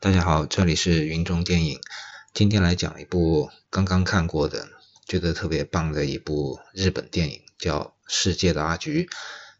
大家好，这里是云中电影。今天来讲一部刚刚看过的，觉得特别棒的一部日本电影，叫《世界的阿菊》，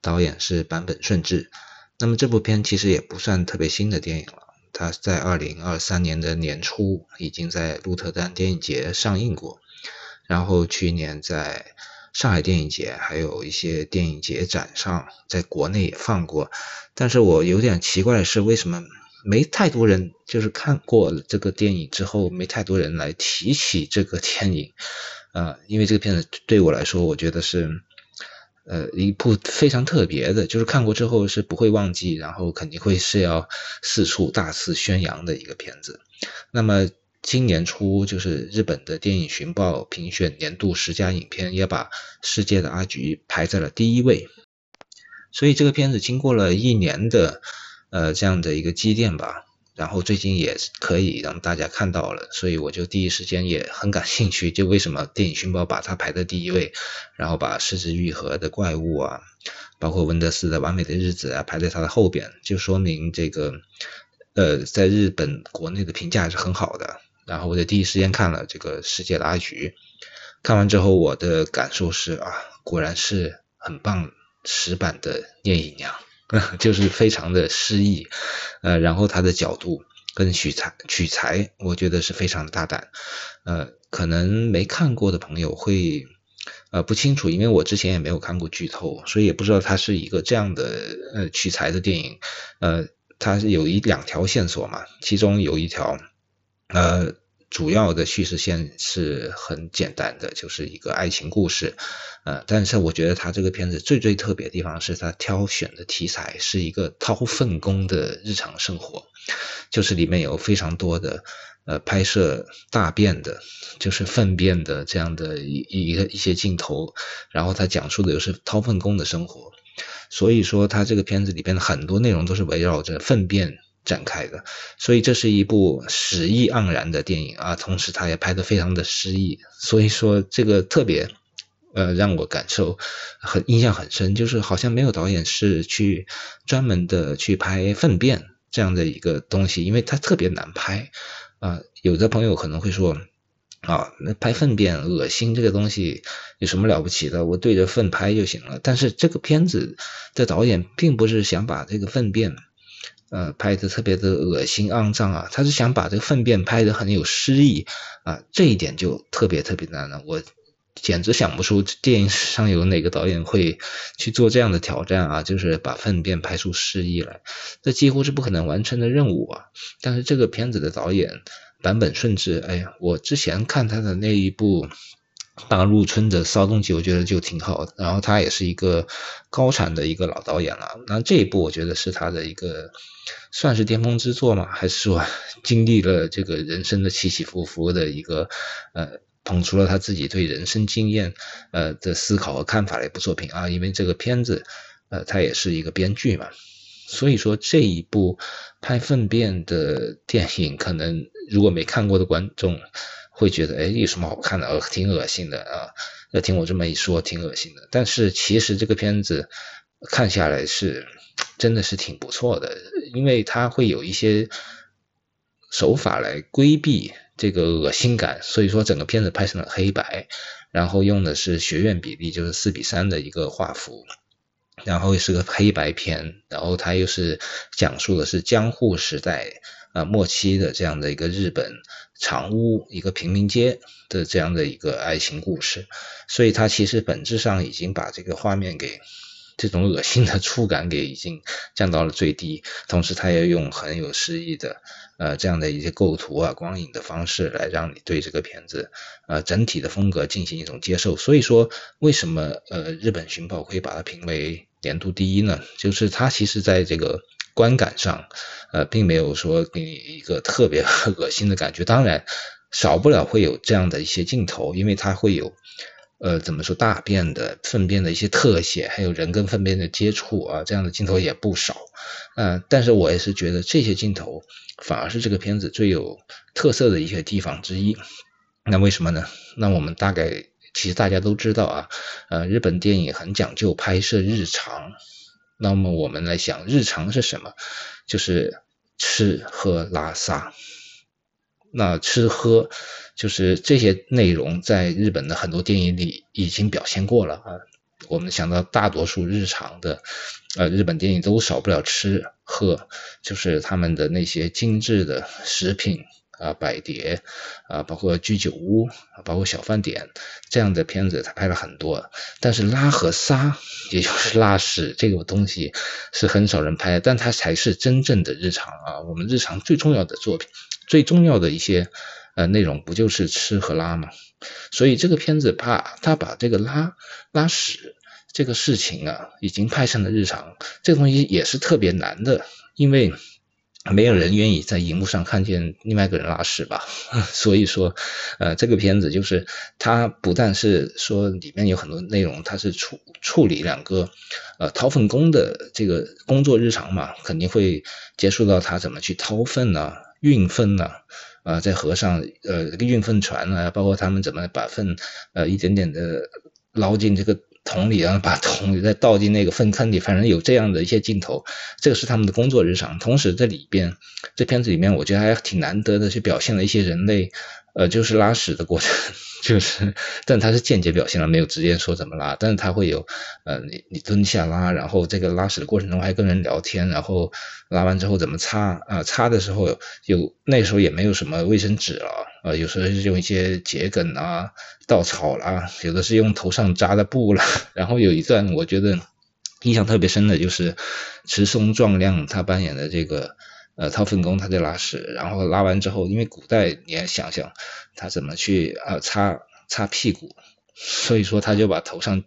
导演是坂本顺治。那么这部片其实也不算特别新的电影了，它在二零二三年的年初已经在鹿特丹电影节上映过，然后去年在上海电影节还有一些电影节展上，在国内也放过。但是我有点奇怪的是，为什么？没太多人就是看过这个电影之后，没太多人来提起这个电影，啊，因为这个片子对我来说，我觉得是呃一部非常特别的，就是看过之后是不会忘记，然后肯定会是要四处大肆宣扬的一个片子。那么今年初，就是日本的电影寻报评选年度十佳影片，也把《世界的阿菊》排在了第一位，所以这个片子经过了一年的。呃，这样的一个积淀吧，然后最近也可以让大家看到了，所以我就第一时间也很感兴趣，就为什么电影寻宝把它排在第一位，然后把狮子愈合的怪物啊，包括温德斯的完美的日子啊排在它的后边，就说明这个呃在日本国内的评价是很好的。然后我就第一时间看了这个世界的阿菊，看完之后我的感受是啊，果然是很棒，石版的聂隐娘。就是非常的诗意，呃，然后他的角度跟取材取材，我觉得是非常的大胆，呃，可能没看过的朋友会呃不清楚，因为我之前也没有看过剧透，所以也不知道它是一个这样的呃取材的电影，呃，它是有一两条线索嘛，其中有一条呃。主要的叙事线是很简单的，就是一个爱情故事，呃，但是我觉得他这个片子最最特别的地方是他挑选的题材是一个掏粪工的日常生活，就是里面有非常多的呃拍摄大便的，就是粪便的这样的一一个一些镜头，然后他讲述的又是掏粪工的生活，所以说他这个片子里边的很多内容都是围绕着粪便。展开的，所以这是一部诗意盎然的电影啊，同时它也拍得非常的诗意，所以说这个特别呃让我感受很印象很深，就是好像没有导演是去专门的去拍粪便这样的一个东西，因为它特别难拍啊。有的朋友可能会说啊，那拍粪便恶心这个东西有什么了不起的？我对着粪拍就行了。但是这个片子的导演并不是想把这个粪便。呃，拍的特别的恶心肮脏啊！他是想把这个粪便拍的很有诗意啊，这一点就特别特别难了。我简直想不出电影史上有哪个导演会去做这样的挑战啊，就是把粪便拍出诗意来，这几乎是不可能完成的任务啊！但是这个片子的导演坂本顺治，哎呀，我之前看他的那一部。大入春的骚动记，我觉得就挺好的。然后他也是一个高产的一个老导演了。那这一部我觉得是他的一个算是巅峰之作嘛？还是说经历了这个人生的起起伏伏的一个呃，捧出了他自己对人生经验呃的思考和看法的一部作品啊？因为这个片子呃，他也是一个编剧嘛，所以说这一部拍粪便的电影，可能如果没看过的观众。会觉得哎有什么好看的？呃，挺恶心的啊！那听我这么一说，挺恶心的。但是其实这个片子看下来是真的是挺不错的，因为它会有一些手法来规避这个恶心感，所以说整个片子拍成了黑白，然后用的是学院比例，就是四比三的一个画幅，然后是个黑白片，然后它又是讲述的是江户时代。啊，末期的这样的一个日本长屋一个平民街的这样的一个爱情故事，所以它其实本质上已经把这个画面给这种恶心的触感给已经降到了最低，同时它也用很有诗意的呃这样的一些构图啊光影的方式来让你对这个片子呃整体的风格进行一种接受。所以说，为什么呃日本寻宝会把它评为年度第一呢？就是它其实在这个。观感上，呃，并没有说给你一个特别 恶心的感觉。当然，少不了会有这样的一些镜头，因为它会有，呃，怎么说大便的、粪便的一些特写，还有人跟粪便的接触啊，这样的镜头也不少。嗯，但是我也是觉得这些镜头反而是这个片子最有特色的一些地方之一。那为什么呢？那我们大概其实大家都知道啊，呃，日本电影很讲究拍摄日常。那么我们来想，日常是什么？就是吃喝拉撒。那吃喝就是这些内容，在日本的很多电影里已经表现过了啊。我们想到大多数日常的呃日本电影都少不了吃喝，就是他们的那些精致的食品。啊，百碟啊，包括居酒屋，包括小饭点这样的片子，他拍了很多。但是拉和撒，也就是拉屎这个东西，是很少人拍，但它才是真正的日常啊。我们日常最重要的作品，最重要的一些呃内容，不就是吃和拉吗？所以这个片子怕他把这个拉拉屎这个事情啊，已经拍成了日常，这个东西也是特别难的，因为。没有人愿意在荧幕上看见另外一个人拉屎吧？所以说，呃，这个片子就是它不但是说里面有很多内容，它是处处理两个呃掏粪工的这个工作日常嘛，肯定会接触到他怎么去掏粪呐、运粪呐，啊，在河上呃这个运粪船啊，包括他们怎么把粪呃一点点的捞进这个。桶里，然后把桶里再倒进那个粪坑里，反正有这样的一些镜头，这个是他们的工作日常。同时，这里边这片子里面，我觉得还挺难得的，去表现了一些人类。呃，就是拉屎的过程，就是，但他是间接表现了，没有直接说怎么拉，但是他会有，呃，你你蹲下拉，然后这个拉屎的过程中还跟人聊天，然后拉完之后怎么擦啊？擦的时候有那时候也没有什么卫生纸了，呃，有时候是用一些桔梗啊、稻草啦，有的是用头上扎的布啦，然后有一段我觉得印象特别深的就是池松壮亮他扮演的这个。呃，掏粪工他在拉屎，然后拉完之后，因为古代你也想想他怎么去呃擦擦屁股，所以说他就把头上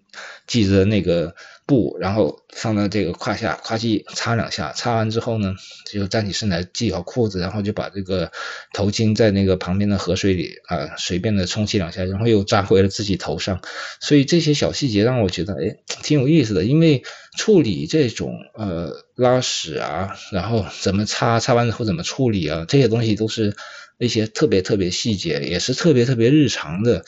系着那个。布，然后放到这个胯下，咵叽擦两下，擦完之后呢，就站起身来系好裤子，然后就把这个头巾在那个旁边的河水里啊随便的冲洗两下，然后又扎回了自己头上。所以这些小细节让我觉得哎挺有意思的，因为处理这种呃拉屎啊，然后怎么擦，擦完之后怎么处理啊，这些东西都是一些特别特别细节，也是特别特别日常的，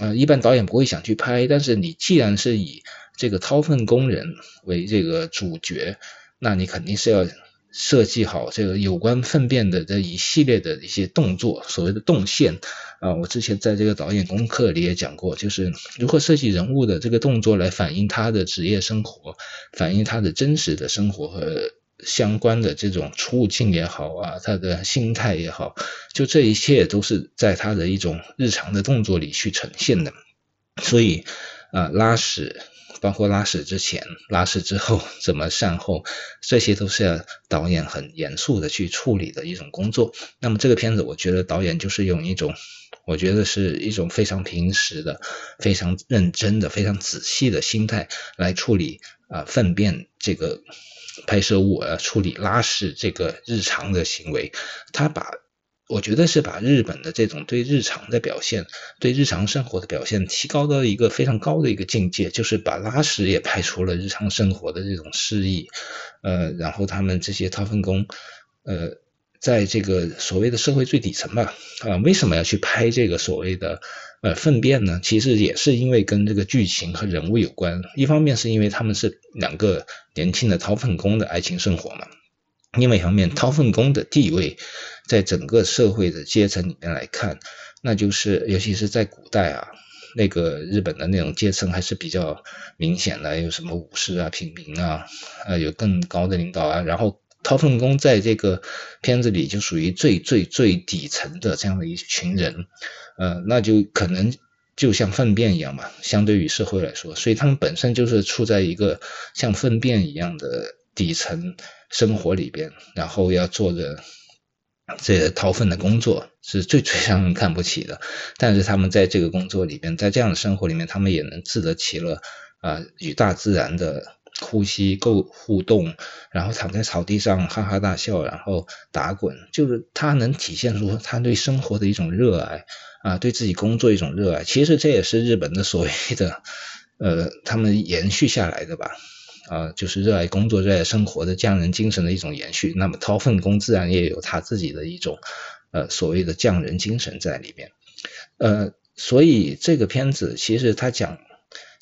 呃一般导演不会想去拍，但是你既然是以这个掏粪工人为这个主角，那你肯定是要设计好这个有关粪便的这一系列的一些动作，所谓的动线啊。我之前在这个导演功课里也讲过，就是如何设计人物的这个动作来反映他的职业生活，反映他的真实的生活和相关的这种处境也好啊，他的心态也好，就这一切都是在他的一种日常的动作里去呈现的。所以啊，拉屎。包括拉屎之前、拉屎之后怎么善后，这些都是要导演很严肃的去处理的一种工作。那么这个片子，我觉得导演就是用一种，我觉得是一种非常平时的、非常认真的、非常仔细的心态来处理啊粪便这个拍摄物，呃，处理拉屎这个日常的行为，他把。我觉得是把日本的这种对日常的表现、对日常生活的表现提高到一个非常高的一个境界，就是把拉屎也拍出了日常生活的这种诗意。呃，然后他们这些掏粪工，呃，在这个所谓的社会最底层吧，啊，为什么要去拍这个所谓的呃粪便呢？其实也是因为跟这个剧情和人物有关。一方面是因为他们是两个年轻的掏粪工的爱情生活嘛。另外一方面，掏粪工的地位，在整个社会的阶层里面来看，那就是尤其是在古代啊，那个日本的那种阶层还是比较明显的，有什么武士啊、平民啊，呃，有更高的领导啊。然后掏粪工在这个片子里就属于最最最底层的这样的一群人，呃，那就可能就像粪便一样嘛，相对于社会来说，所以他们本身就是处在一个像粪便一样的底层。生活里边，然后要做着这掏粪的工作，是最最让人看不起的。但是他们在这个工作里边，在这样的生活里面，他们也能自得其乐啊，与大自然的呼吸够互动，然后躺在草地上哈哈大笑，然后打滚，就是他能体现出他对生活的一种热爱啊，对自己工作一种热爱。其实这也是日本的所谓的呃，他们延续下来的吧。啊，就是热爱工作、热爱生活的匠人精神的一种延续。那么掏粪工自然也有他自己的一种呃所谓的匠人精神在里面。呃，所以这个片子其实他讲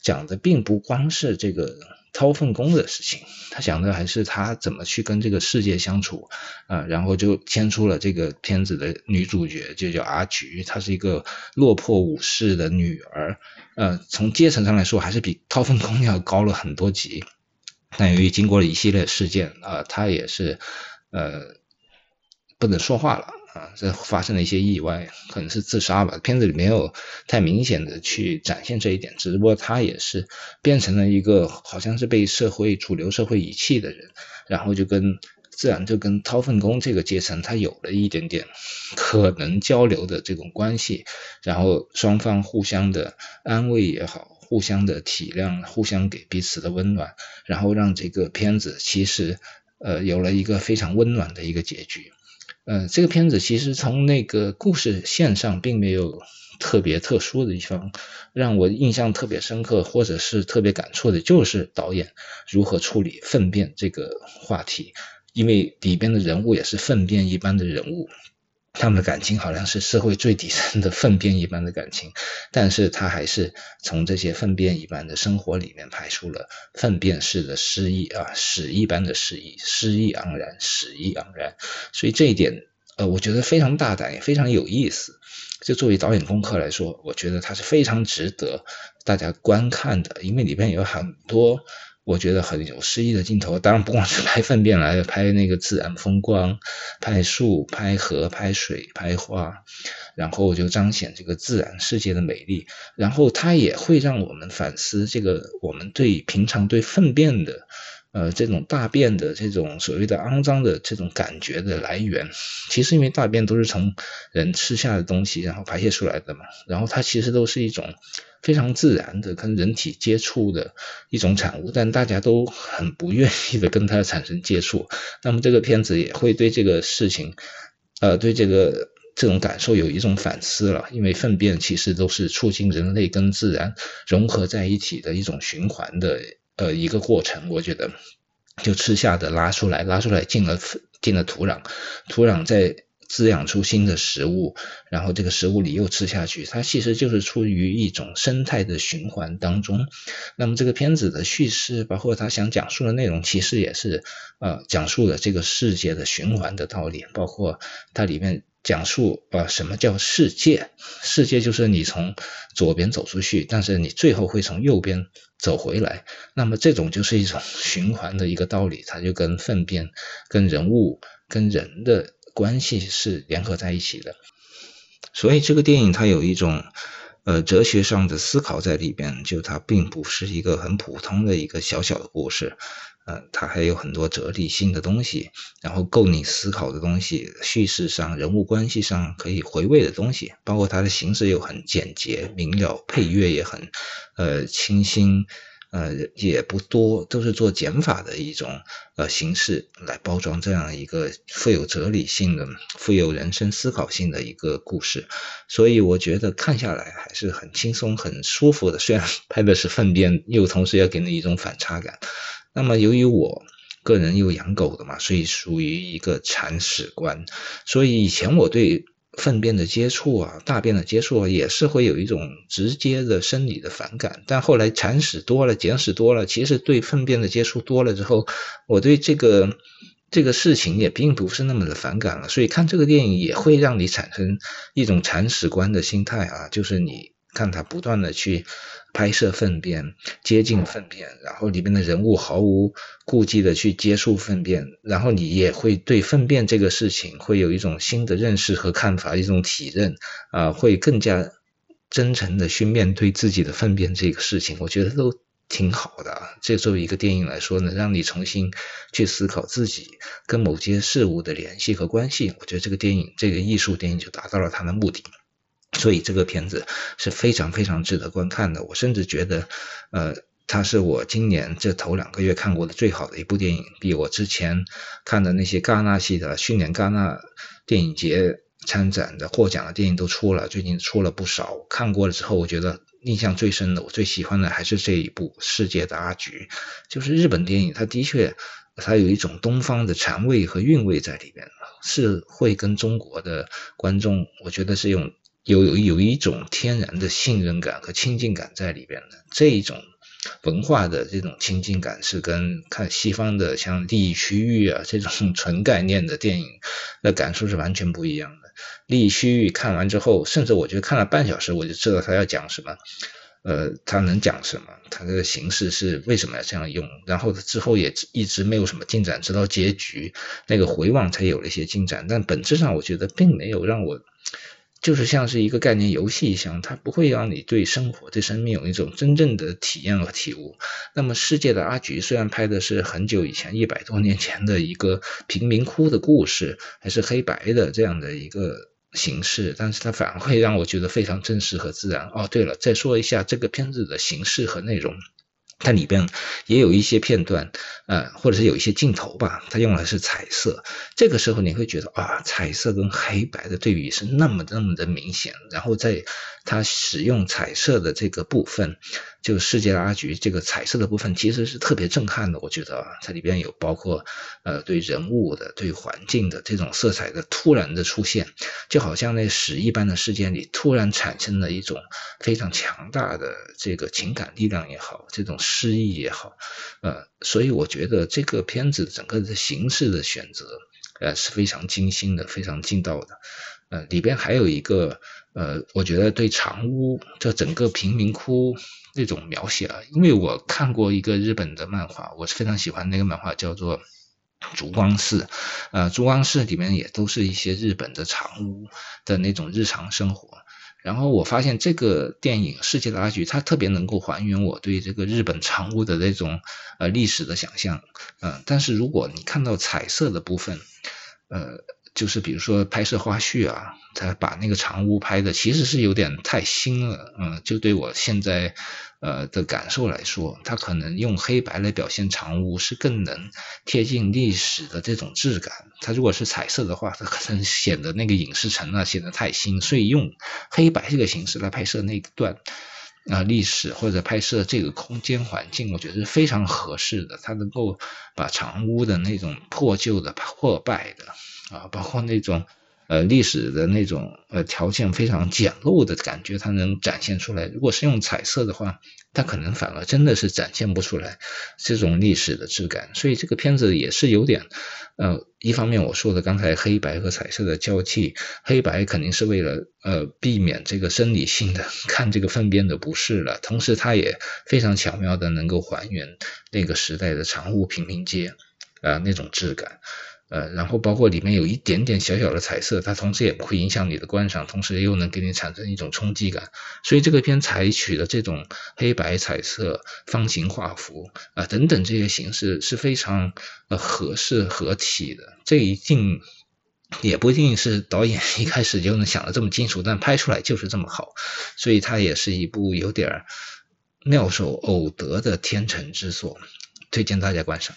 讲的并不光是这个掏粪工的事情，他想的还是他怎么去跟这个世界相处啊，然后就牵出了这个片子的女主角，就叫阿菊，她是一个落魄武士的女儿，呃，从阶层上来说还是比掏粪工要高了很多级，但由于经过了一系列事件啊，她也是呃不能说话了。啊，这发生了一些意外，可能是自杀吧。片子里没有太明显的去展现这一点，只不过他也是变成了一个好像是被社会主流社会遗弃的人，然后就跟自然就跟掏粪工这个阶层他有了一点点可能交流的这种关系，然后双方互相的安慰也好，互相的体谅，互相给彼此的温暖，然后让这个片子其实呃有了一个非常温暖的一个结局。嗯，这个片子其实从那个故事线上并没有特别特殊的地方，让我印象特别深刻或者是特别感触的，就是导演如何处理粪便这个话题，因为里边的人物也是粪便一般的人物。他们的感情好像是社会最底层的粪便一般的感情，但是他还是从这些粪便一般的生活里面排出了粪便式的诗意啊，屎一般的诗意，诗意盎然，屎意盎然。所以这一点，呃，我觉得非常大胆，也非常有意思。就作为导演功课来说，我觉得它是非常值得大家观看的，因为里边有很多。我觉得很有诗意的镜头，当然不光是拍粪便来拍那个自然风光，拍树、拍河、拍水、拍花，然后就彰显这个自然世界的美丽。然后它也会让我们反思这个我们对平常对粪便的。呃，这种大便的这种所谓的肮脏的这种感觉的来源，其实因为大便都是从人吃下的东西然后排泄出来的嘛，然后它其实都是一种非常自然的跟人体接触的一种产物，但大家都很不愿意的跟它产生接触。那么这个片子也会对这个事情，呃，对这个这种感受有一种反思了，因为粪便其实都是促进人类跟自然融合在一起的一种循环的。呃，一个过程，我觉得就吃下的拉出来，拉出来进了进了土壤，土壤再滋养出新的食物，然后这个食物里又吃下去，它其实就是处于一种生态的循环当中。那么这个片子的叙事，包括他想讲述的内容，其实也是呃讲述了这个世界的循环的道理，包括它里面。讲述呃什么叫世界？世界就是你从左边走出去，但是你最后会从右边走回来。那么这种就是一种循环的一个道理，它就跟粪便、跟人物、跟人的关系是联合在一起的。所以这个电影它有一种呃哲学上的思考在里边，就它并不是一个很普通的一个小小的故事。呃，它还有很多哲理性的东西，然后够你思考的东西，叙事上、人物关系上可以回味的东西，包括它的形式又很简洁明了，配乐也很呃清新，呃也不多，都是做减法的一种呃形式来包装这样一个富有哲理性的、富有人生思考性的一个故事，所以我觉得看下来还是很轻松、很舒服的。虽然拍的是粪便，又同时要给你一种反差感。那么，由于我个人又养狗的嘛，所以属于一个铲屎官。所以以前我对粪便的接触啊、大便的接触啊，也是会有一种直接的生理的反感。但后来铲屎多了、捡屎多了，其实对粪便的接触多了之后，我对这个这个事情也并不是那么的反感了。所以看这个电影也会让你产生一种铲屎官的心态啊，就是你看他不断的去。拍摄粪便，接近粪便，然后里面的人物毫无顾忌的去接触粪便，然后你也会对粪便这个事情会有一种新的认识和看法，一种体认啊，会更加真诚的去面对自己的粪便这个事情，我觉得都挺好的。这作为一个电影来说呢，让你重新去思考自己跟某些事物的联系和关系，我觉得这个电影，这个艺术电影就达到了它的目的。所以这个片子是非常非常值得观看的，我甚至觉得，呃，它是我今年这头两个月看过的最好的一部电影，比我之前看的那些戛纳系的去年戛纳电影节参展的获奖的电影都出了，最近出了不少，看过了之后，我觉得印象最深的，我最喜欢的还是这一部《世界的阿菊》，就是日本电影，它的确它有一种东方的禅味和韵味在里面，是会跟中国的观众，我觉得是用。有有有一种天然的信任感和亲近感在里边的，这一种文化的这种亲近感是跟看西方的像利益区域啊这种 纯概念的电影的感受是完全不一样的。利益区域看完之后，甚至我觉得看了半小时我就知道他要讲什么，呃，他能讲什么，他的形式是为什么要这样用，然后之后也一直没有什么进展，直到结局那个回望才有了一些进展，但本质上我觉得并没有让我。就是像是一个概念游戏一样，它不会让你对生活、对生命有一种真正的体验和体悟。那么，世界的阿菊虽然拍的是很久以前、一百多年前的一个贫民窟的故事，还是黑白的这样的一个形式，但是它反而会让我觉得非常真实和自然。哦，对了，再说一下这个片子的形式和内容。它里边也有一些片段，呃，或者是有一些镜头吧，它用的是彩色。这个时候你会觉得啊，彩色跟黑白的对比是那么那么的明显。然后在它使用彩色的这个部分。就世界的阿菊这个彩色的部分其实是特别震撼的，我觉得它里边有包括呃对人物的、对环境的这种色彩的突然的出现，就好像那屎一般的事件里突然产生了一种非常强大的这个情感力量也好，这种诗意也好，呃，所以我觉得这个片子整个的形式的选择呃是非常精心的、非常劲道的，呃，里边还有一个呃，我觉得对长屋这整个贫民窟。那种描写啊，因为我看过一个日本的漫画，我是非常喜欢那个漫画，叫做《烛光寺》。呃，《烛光寺》里面也都是一些日本的长屋的那种日常生活。然后我发现这个电影《世界的阿菊》，它特别能够还原我对这个日本长屋的那种呃历史的想象。嗯，但是如果你看到彩色的部分，呃。就是比如说拍摄花絮啊，他把那个长屋拍的其实是有点太新了，嗯，就对我现在呃的感受来说，他可能用黑白来表现长屋是更能贴近历史的这种质感。他如果是彩色的话，他可能显得那个影视城啊显得太新，所以用黑白这个形式来拍摄那段啊历史或者拍摄这个空间环境，我觉得是非常合适的。他能够把长屋的那种破旧的、破败的。啊，包括那种呃历史的那种呃条件非常简陋的感觉，它能展现出来。如果是用彩色的话，它可能反而真的是展现不出来这种历史的质感。所以这个片子也是有点呃，一方面我说的刚才黑白和彩色的交替，黑白肯定是为了呃避免这个生理性的 看这个粪便的不适了，同时它也非常巧妙的能够还原那个时代的长屋平民街啊那种质感。呃，然后包括里面有一点点小小的彩色，它同时也不会影响你的观赏，同时又能给你产生一种冲击感。所以这个片采取的这种黑白彩色、方形画幅啊等等这些形式是非常呃合适合体的。这一定也不一定是导演一开始就能想的这么清楚，但拍出来就是这么好。所以它也是一部有点妙手偶得的天成之作，推荐大家观赏。